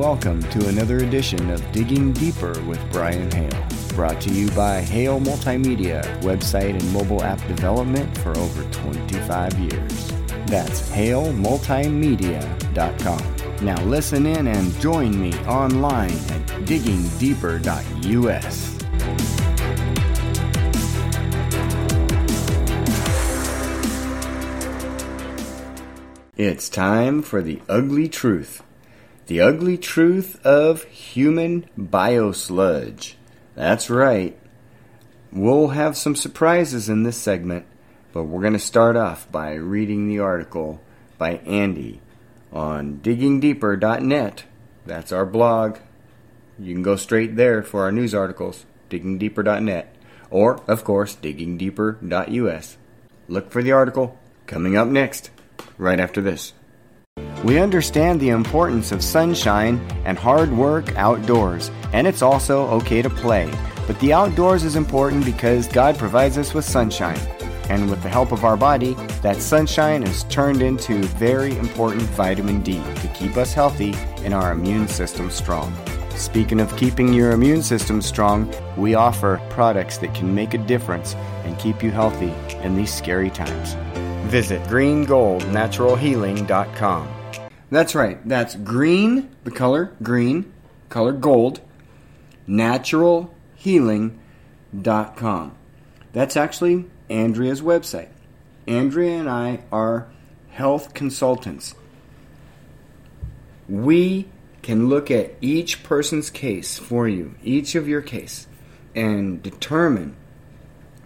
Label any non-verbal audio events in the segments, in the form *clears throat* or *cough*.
welcome to another edition of Digging Deeper with Brian Hale. Brought to you by Hale Multimedia, website and mobile app development for over 25 years. That's halemultimedia.com. Now listen in and join me online at diggingdeeper.us. It's time for the ugly truth. The ugly truth of human biosludge. That's right. We'll have some surprises in this segment, but we're going to start off by reading the article by Andy on diggingdeeper.net. That's our blog. You can go straight there for our news articles, diggingdeeper.net, or, of course, diggingdeeper.us. Look for the article coming up next right after this. We understand the importance of sunshine and hard work outdoors, and it's also okay to play. But the outdoors is important because God provides us with sunshine. And with the help of our body, that sunshine is turned into very important vitamin D to keep us healthy and our immune system strong. Speaking of keeping your immune system strong, we offer products that can make a difference and keep you healthy in these scary times. Visit greengoldnaturalhealing.com. That's right. That's green, the color green, color gold, naturalhealing.com. That's actually Andrea's website. Andrea and I are health consultants. We can look at each person's case for you, each of your case, and determine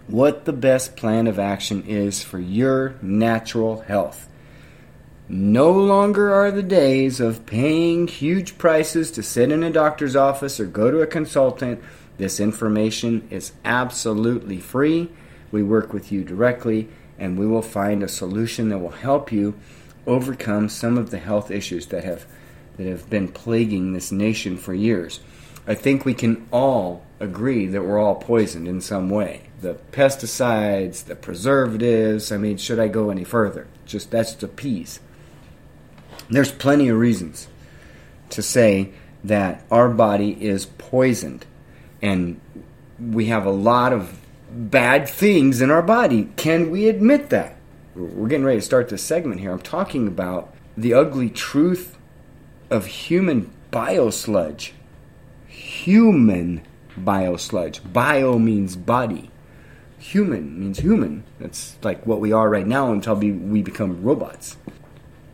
what the best plan of action is for your natural health. No longer are the days of paying huge prices to sit in a doctor's office or go to a consultant. This information is absolutely free. We work with you directly and we will find a solution that will help you overcome some of the health issues that have that have been plaguing this nation for years. I think we can all agree that we're all poisoned in some way. The pesticides, the preservatives, I mean, should I go any further? Just that's the piece. There's plenty of reasons to say that our body is poisoned and we have a lot of bad things in our body. Can we admit that? We're getting ready to start this segment here. I'm talking about the ugly truth of human biosludge. Human biosludge. Bio means body. Human means human. That's like what we are right now until we become robots.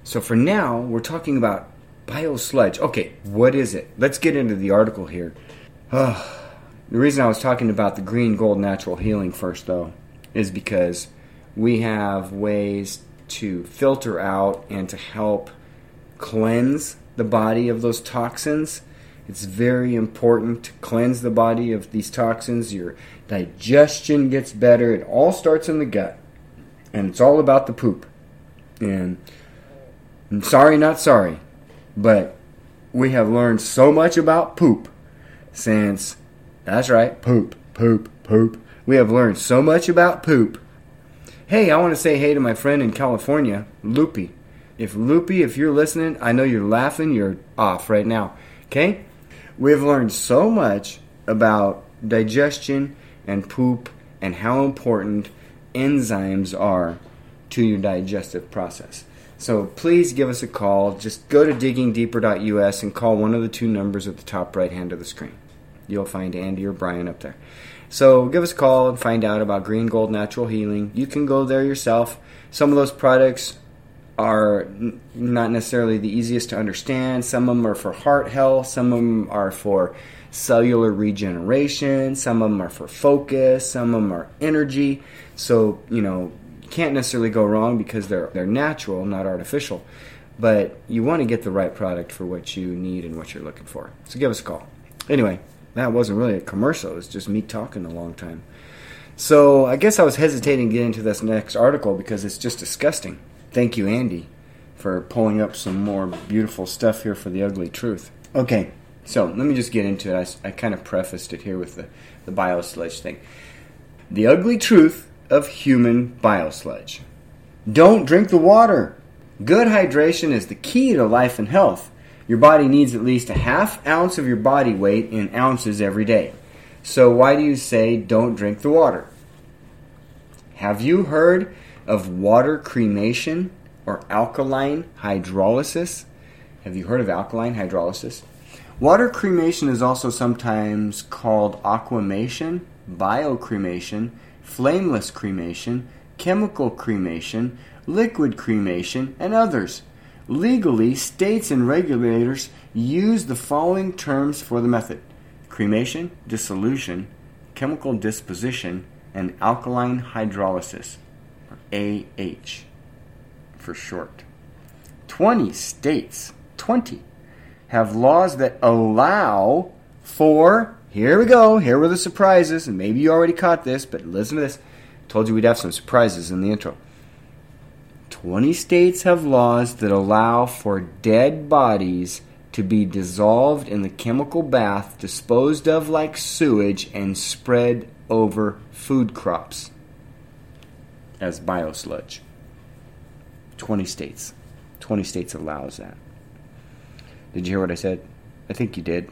So for now, we're talking about biosludge. Okay, what is it? Let's get into the article here. *sighs* The reason I was talking about the green gold natural healing first, though, is because we have ways to filter out and to help cleanse the body of those toxins. It's very important to cleanse the body of these toxins. Your digestion gets better. It all starts in the gut, and it's all about the poop. And I'm sorry, not sorry, but we have learned so much about poop since, that's right, poop, poop, poop. We have learned so much about poop. Hey, I want to say hey to my friend in California, Loopy. If Loopy, if you're listening, I know you're laughing, you're off right now. Okay? We've learned so much about digestion and poop and how important enzymes are to your digestive process. So please give us a call. Just go to diggingdeeper.us and call one of the two numbers at the top right hand of the screen. You'll find Andy or Brian up there. So give us a call and find out about Green Gold Natural Healing. You can go there yourself. Some of those products are n- not necessarily the easiest to understand. Some of them are for heart health, some of them are for cellular regeneration, some of them are for focus, some of them are energy. So, you know, can't necessarily go wrong because they're they're natural, not artificial. But you want to get the right product for what you need and what you're looking for. So give us a call. Anyway, that wasn't really a commercial. It was just me talking a long time. So I guess I was hesitating to get into this next article because it's just disgusting. Thank you, Andy, for pulling up some more beautiful stuff here for the ugly truth. Okay, so let me just get into it. I, I kind of prefaced it here with the, the biosludge thing. The ugly truth of human biosludge. Don't drink the water. Good hydration is the key to life and health. Your body needs at least a half ounce of your body weight in ounces every day. So why do you say don't drink the water? Have you heard of water cremation or alkaline hydrolysis? Have you heard of alkaline hydrolysis? Water cremation is also sometimes called aquamation, biocremation, flameless cremation, chemical cremation, liquid cremation, and others. Legally, states and regulators use the following terms for the method cremation, dissolution, chemical disposition, and alkaline hydrolysis, AH for short. 20 states, 20, have laws that allow for, here we go, here were the surprises, and maybe you already caught this, but listen to this. Told you we'd have some surprises in the intro. 20 states have laws that allow for dead bodies to be dissolved in the chemical bath, disposed of like sewage, and spread over food crops as biosludge. 20 states. 20 states allows that. Did you hear what I said? I think you did.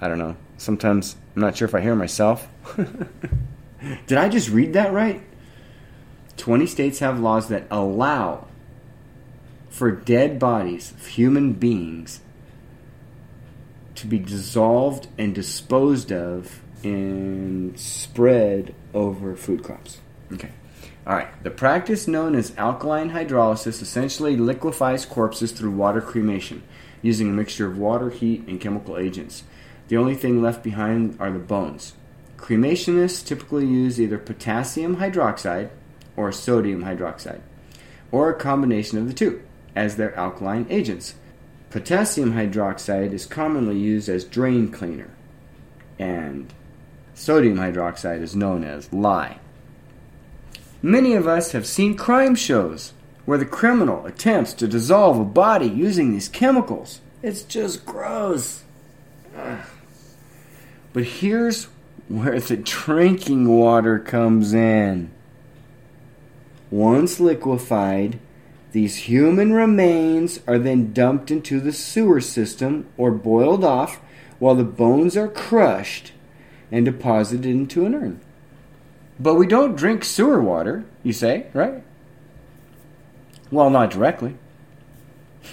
I don't know. Sometimes I'm not sure if I hear myself. *laughs* did I just read that right? 20 states have laws that allow for dead bodies of human beings to be dissolved and disposed of and spread over food crops. Okay. All right. The practice known as alkaline hydrolysis essentially liquefies corpses through water cremation using a mixture of water, heat, and chemical agents. The only thing left behind are the bones. Cremationists typically use either potassium hydroxide or sodium hydroxide, or a combination of the two, as their alkaline agents. Potassium hydroxide is commonly used as drain cleaner, and sodium hydroxide is known as lye. Many of us have seen crime shows where the criminal attempts to dissolve a body using these chemicals. It's just gross. Ugh. But here's where the drinking water comes in. Once liquefied, these human remains are then dumped into the sewer system or boiled off while the bones are crushed and deposited into an urn. But we don't drink sewer water, you say, right? Well, not directly.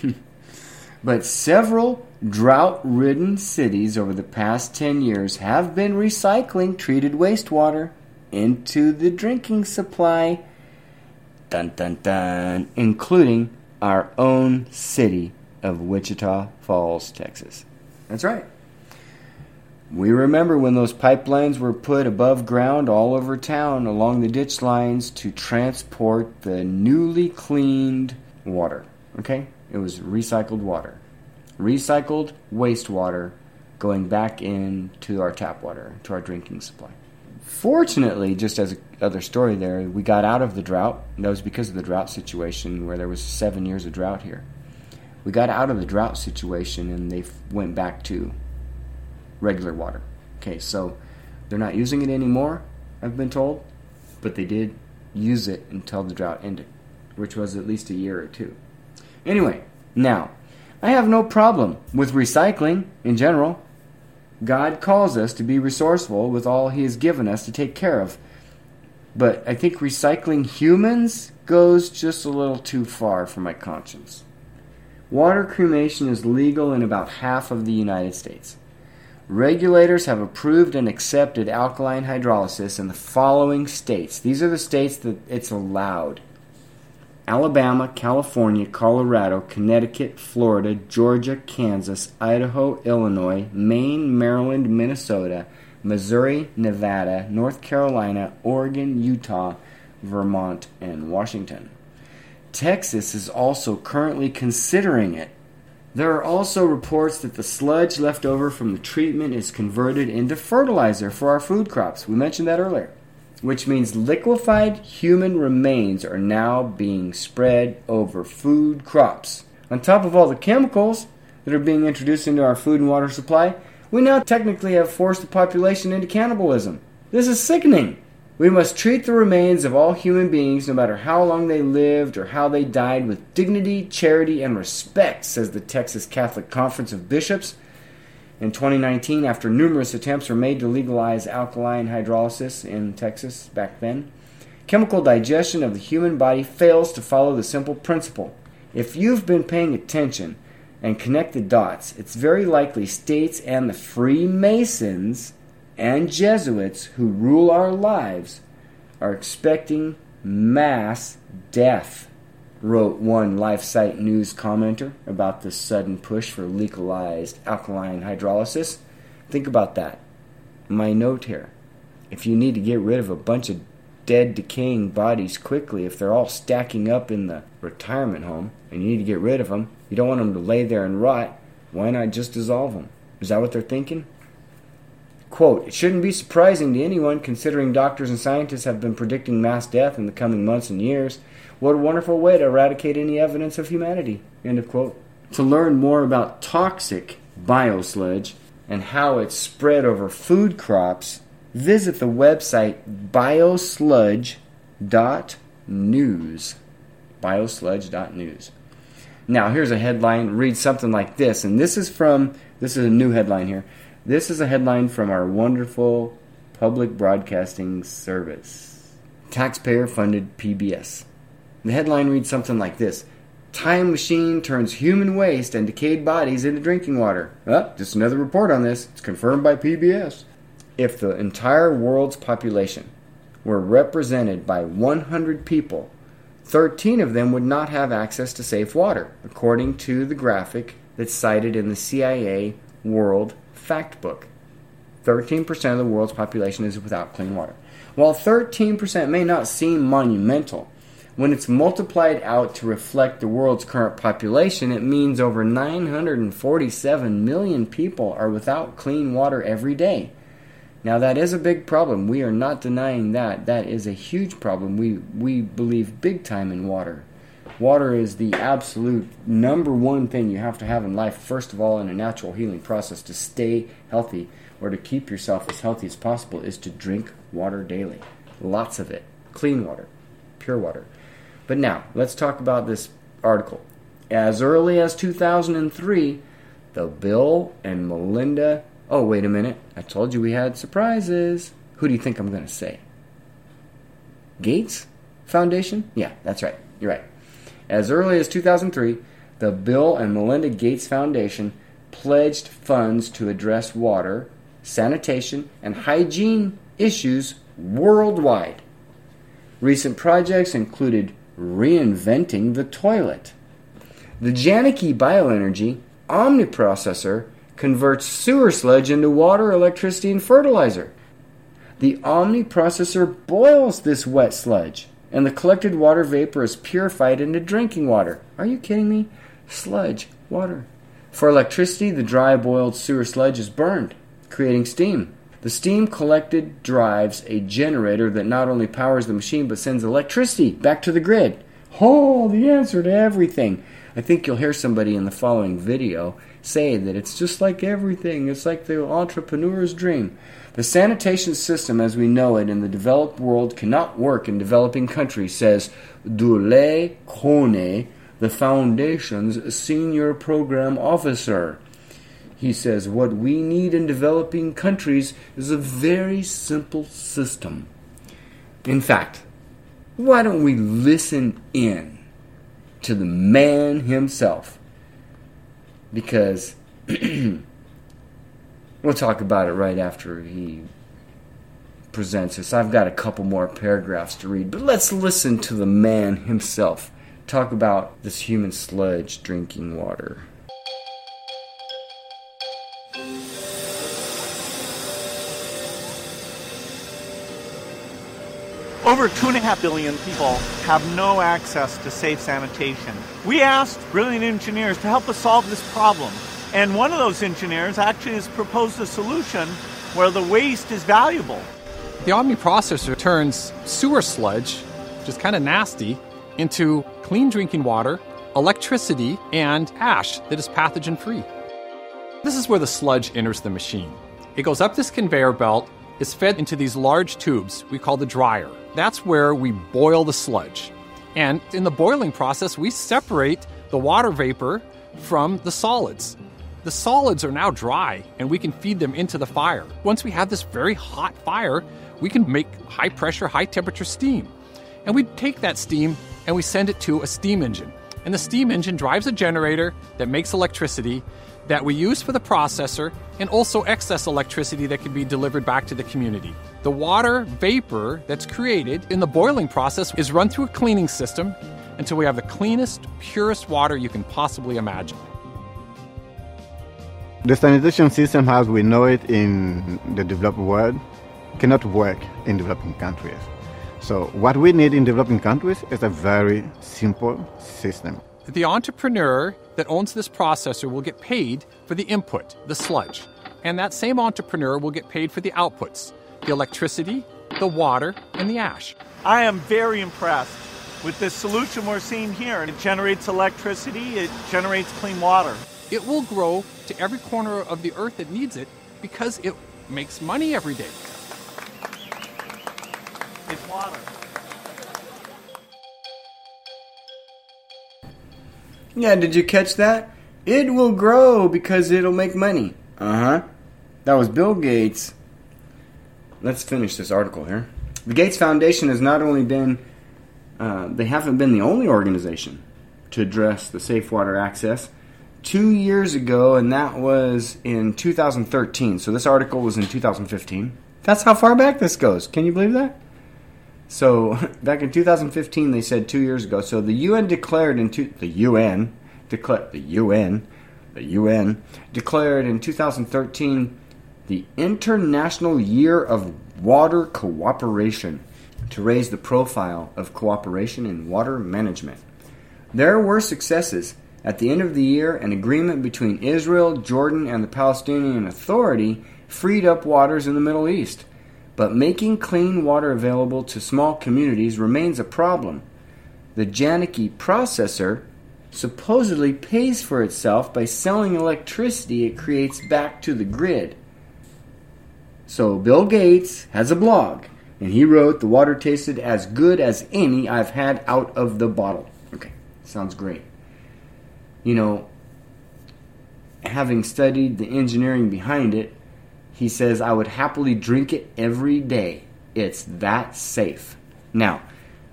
*laughs* but several drought ridden cities over the past 10 years have been recycling treated wastewater into the drinking supply Dun dun dun. Including our own city of Wichita Falls, Texas. That's right. We remember when those pipelines were put above ground all over town along the ditch lines to transport the newly cleaned water. Okay? It was recycled water. Recycled wastewater going back into our tap water, to our drinking supply. Fortunately, just as other story there, we got out of the drought. That was because of the drought situation where there was seven years of drought here. We got out of the drought situation and they went back to regular water. Okay, so they're not using it anymore, I've been told, but they did use it until the drought ended, which was at least a year or two. Anyway, now, I have no problem with recycling in general. God calls us to be resourceful with all He has given us to take care of. But I think recycling humans goes just a little too far for my conscience. Water cremation is legal in about half of the United States. Regulators have approved and accepted alkaline hydrolysis in the following states. These are the states that it's allowed Alabama, California, Colorado, Connecticut, Florida, Georgia, Kansas, Idaho, Illinois, Maine, Maryland, Minnesota, Missouri, Nevada, North Carolina, Oregon, Utah, Vermont, and Washington. Texas is also currently considering it. There are also reports that the sludge left over from the treatment is converted into fertilizer for our food crops. We mentioned that earlier which means liquefied human remains are now being spread over food crops. On top of all the chemicals that are being introduced into our food and water supply, we now technically have forced the population into cannibalism. This is sickening. We must treat the remains of all human beings, no matter how long they lived or how they died, with dignity, charity, and respect, says the Texas Catholic Conference of Bishops. In 2019, after numerous attempts were made to legalize alkaline hydrolysis in Texas back then, chemical digestion of the human body fails to follow the simple principle. If you've been paying attention and connect the dots, it's very likely states and the Freemasons and Jesuits who rule our lives are expecting mass death, wrote one LifeSite News commenter about the sudden push for legalized alkaline hydrolysis. Think about that. My note here. If you need to get rid of a bunch of dead, decaying bodies quickly, if they're all stacking up in the retirement home and you need to get rid of them, you don't want them to lay there and rot, why not just dissolve them? Is that what they're thinking? Quote, it shouldn't be surprising to anyone considering doctors and scientists have been predicting mass death in the coming months and years. What a wonderful way to eradicate any evidence of humanity. End of quote. To learn more about toxic biosludge and how it's spread over food crops, visit the website biosludge.news. Biosludge.news. Now, here's a headline. Read something like this, and this is from this is a new headline here. This is a headline from our wonderful public broadcasting service, taxpayer funded PBS. The headline reads something like this Time machine turns human waste and decayed bodies into drinking water. Oh, just another report on this. It's confirmed by PBS. If the entire world's population were represented by 100 people, 13 of them would not have access to safe water, according to the graphic that's cited in the CIA World fact book. 13% of the world's population is without clean water. While 13% may not seem monumental, when it's multiplied out to reflect the world's current population, it means over 947 million people are without clean water every day. Now that is a big problem. We are not denying that. That is a huge problem. We we believe big time in water. Water is the absolute number one thing you have to have in life, first of all, in a natural healing process to stay healthy or to keep yourself as healthy as possible is to drink water daily. Lots of it. Clean water, pure water. But now, let's talk about this article. As early as 2003, the Bill and Melinda. Oh, wait a minute. I told you we had surprises. Who do you think I'm going to say? Gates Foundation? Yeah, that's right. You're right. As early as 2003, the Bill and Melinda Gates Foundation pledged funds to address water, sanitation, and hygiene issues worldwide. Recent projects included reinventing the toilet. The Janicki Bioenergy Omniprocessor converts sewer sludge into water, electricity, and fertilizer. The Omniprocessor boils this wet sludge and the collected water vapor is purified into drinking water. Are you kidding me? Sludge, water. For electricity, the dry boiled sewer sludge is burned, creating steam. The steam collected drives a generator that not only powers the machine but sends electricity back to the grid. Oh, the answer to everything. I think you'll hear somebody in the following video say that it's just like everything. It's like the entrepreneur's dream. The sanitation system as we know it in the developed world cannot work in developing countries, says Dule Kone, the Foundation's senior program officer. He says, What we need in developing countries is a very simple system. In fact, why don't we listen in to the man himself? Because *clears throat* We'll talk about it right after he presents us. I've got a couple more paragraphs to read, but let's listen to the man himself talk about this human sludge drinking water. Over two and a half billion people have no access to safe sanitation. We asked brilliant engineers to help us solve this problem and one of those engineers actually has proposed a solution where the waste is valuable. The Omni processor turns sewer sludge, which is kind of nasty, into clean drinking water, electricity, and ash that is pathogen free. This is where the sludge enters the machine. It goes up this conveyor belt, is fed into these large tubes we call the dryer. That's where we boil the sludge. And in the boiling process, we separate the water vapor from the solids. The solids are now dry and we can feed them into the fire. Once we have this very hot fire, we can make high pressure, high temperature steam. And we take that steam and we send it to a steam engine. And the steam engine drives a generator that makes electricity that we use for the processor and also excess electricity that can be delivered back to the community. The water vapor that's created in the boiling process is run through a cleaning system until we have the cleanest, purest water you can possibly imagine. The sanitation system as we know it in the developed world cannot work in developing countries. So what we need in developing countries is a very simple system. The entrepreneur that owns this processor will get paid for the input, the sludge. And that same entrepreneur will get paid for the outputs, the electricity, the water, and the ash. I am very impressed with this solution we're seeing here. It generates electricity, it generates clean water. It will grow to every corner of the earth that needs it because it makes money every day. It's water. Yeah, did you catch that? It will grow because it'll make money. Uh huh. That was Bill Gates. Let's finish this article here. The Gates Foundation has not only been, uh, they haven't been the only organization to address the safe water access two years ago, and that was in 2013. So this article was in 2015. That's how far back this goes. Can you believe that? So *laughs* back in 2015, they said two years ago. So the UN declared in two, the UN declared the UN the UN declared in 2013 the International Year of Water Cooperation to raise the profile of cooperation in water management. There were successes at the end of the year, an agreement between Israel, Jordan, and the Palestinian Authority freed up waters in the Middle East. But making clean water available to small communities remains a problem. The Janicki processor supposedly pays for itself by selling electricity it creates back to the grid. So Bill Gates has a blog, and he wrote, The water tasted as good as any I've had out of the bottle. Okay, sounds great you know, having studied the engineering behind it, he says, I would happily drink it every day. It's that safe. Now,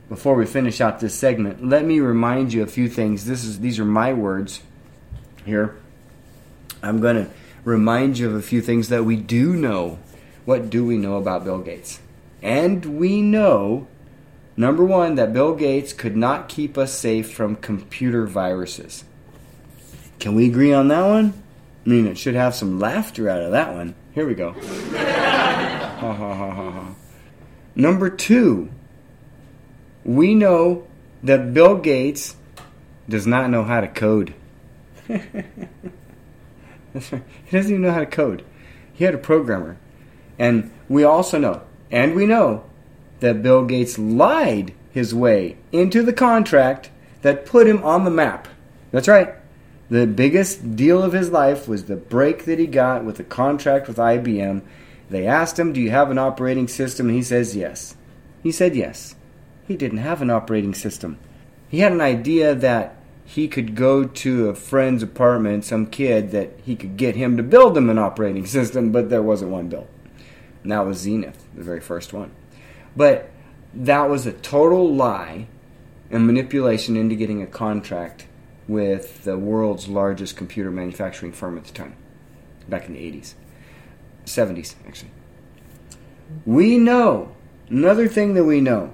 before we finish out this segment, let me remind you a few things. This is these are my words here. I'm going to remind you of a few things that we do know. What do we know about Bill Gates? And we know number 1 that Bill Gates could not keep us safe from computer viruses. Can we agree on that one? I mean, it should have some laughter out of that one. Here we go. *laughs* ha, ha, ha, ha, ha. Number two, we know that Bill Gates does not know how to code. *laughs* He doesn't even know how to code. He had a programmer. And we also know, and we know, that Bill Gates lied his way into the contract that put him on the map. That's right. The biggest deal of his life was the break that he got with the contract with IBM. They asked him, Do you have an operating system? And he says, Yes. He said, Yes. He didn't have an operating system. He had an idea that he could go to a friend's apartment, some kid, that he could get him to build him an operating *laughs* system, but there wasn't one built. And that was Zenith, the very first one. But that was a total lie and manipulation into getting a contract with the world's largest computer manufacturing firm at the time, back in the 80s, 70s, actually. We know, another thing that we know.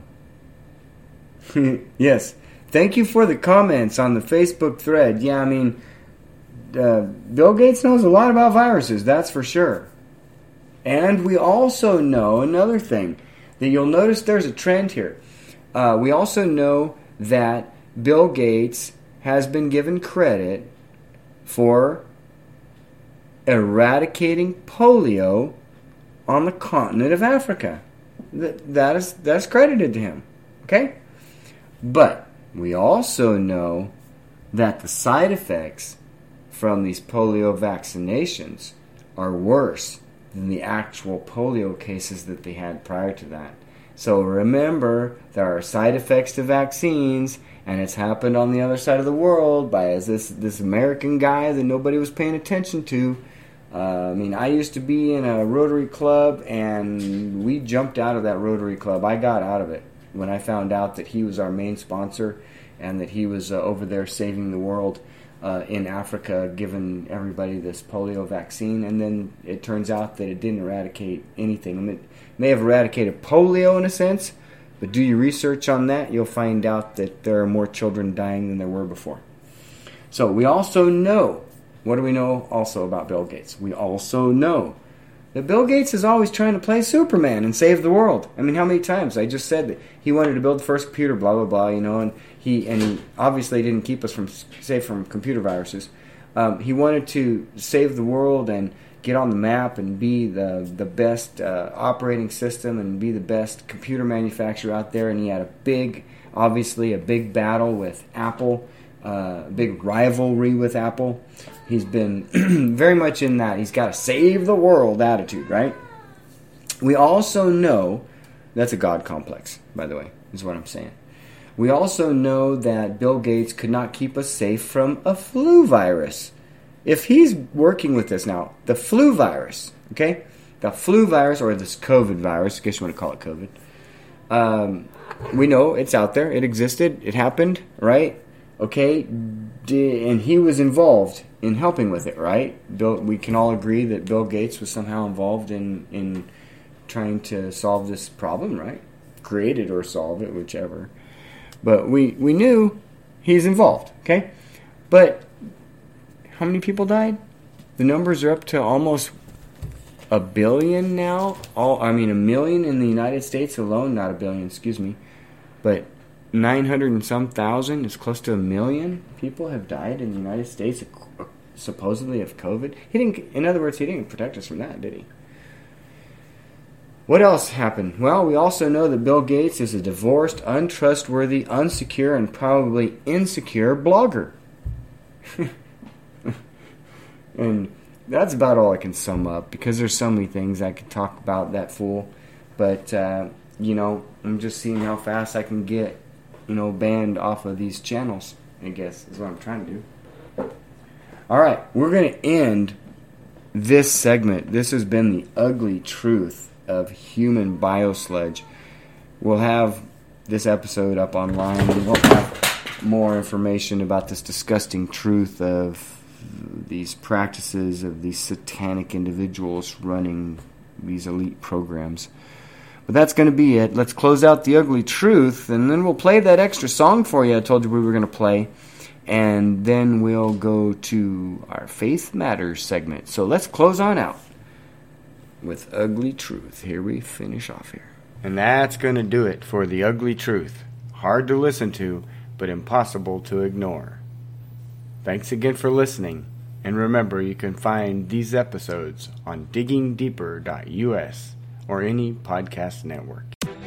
*laughs* yes, thank you for the comments on the Facebook thread. Yeah, I mean, uh, Bill Gates knows a lot about viruses, that's for sure. And we also know another thing that you'll notice there's a trend here. Uh, we also know that Bill Gates has been given credit for eradicating polio on the continent of Africa. That, is that's credited to him. Okay? But we also know that the side effects from these polio vaccinations are worse than the actual polio cases that they had prior to that. So remember, there are side effects to vaccines, and it's happened on the other side of the world by this this American guy that nobody was paying attention to. Uh, I mean, I used to be in a Rotary Club, and we jumped out of that Rotary Club. I got out of it when I found out that he was our main sponsor and that he was uh, over there saving the world uh, in Africa, giving everybody this polio vaccine. And then it turns out that it didn't eradicate anything. I mean, it may have eradicated polio in a sense, but do your research on that, you'll find out that there are more children dying than there were before. So we also know what do we know also about Bill Gates? We also know that Bill Gates is always trying to play Superman and save the world. I mean, how many times I just said that he wanted to build the first computer, blah blah blah, you know, and he and he obviously didn't keep us from safe from computer viruses. Um, he wanted to save the world and get on the map and be the the best uh, operating system and be the best computer manufacturer out there. And he had a big, obviously, a big battle with Apple, uh, a big rivalry with Apple. He's been *clears throat* very much in that. He's got a save the world attitude, right? We also know that's a God complex, by the way, is what I'm saying. We also know that Bill Gates could not keep us safe from a flu virus. If he's working with this now, the flu virus, okay? The flu virus, or this COVID virus, I guess you want to call it COVID. Um, we know it's out there, it existed, it happened, right? Okay? And he was involved in helping with it, right? Bill, we can all agree that Bill Gates was somehow involved in in trying to solve this problem, right? Create it or solve it, whichever. But we we knew he's involved, okay? But how many people died? The numbers are up to almost a billion now. All I mean, a million in the United States alone, not a billion, excuse me, but 900 and some thousand is close to a million people have died in the United States supposedly of COVID. He didn't. In other words, he didn't protect us from that, did he? What else happened? Well, we also know that Bill Gates is a divorced, untrustworthy, unsecure, and probably insecure blogger. *laughs* and that's about all I can sum up because there's so many things I could talk about that fool. But, uh, you know, I'm just seeing how fast I can get, you know, banned off of these channels, I guess, is what I'm trying to do. All right, we're going to end this segment. This has been the ugly truth of human biosludge. We'll have this episode up online we'll have more information about this disgusting truth of these practices of these satanic individuals running these elite programs. But that's going to be it. Let's close out the ugly truth and then we'll play that extra song for you I told you we were going to play and then we'll go to our Faith Matters segment. So let's close on out with Ugly Truth. Here we finish off here. And that's going to do it for the Ugly Truth. Hard to listen to, but impossible to ignore. Thanks again for listening, and remember you can find these episodes on diggingdeeper.us or any podcast network.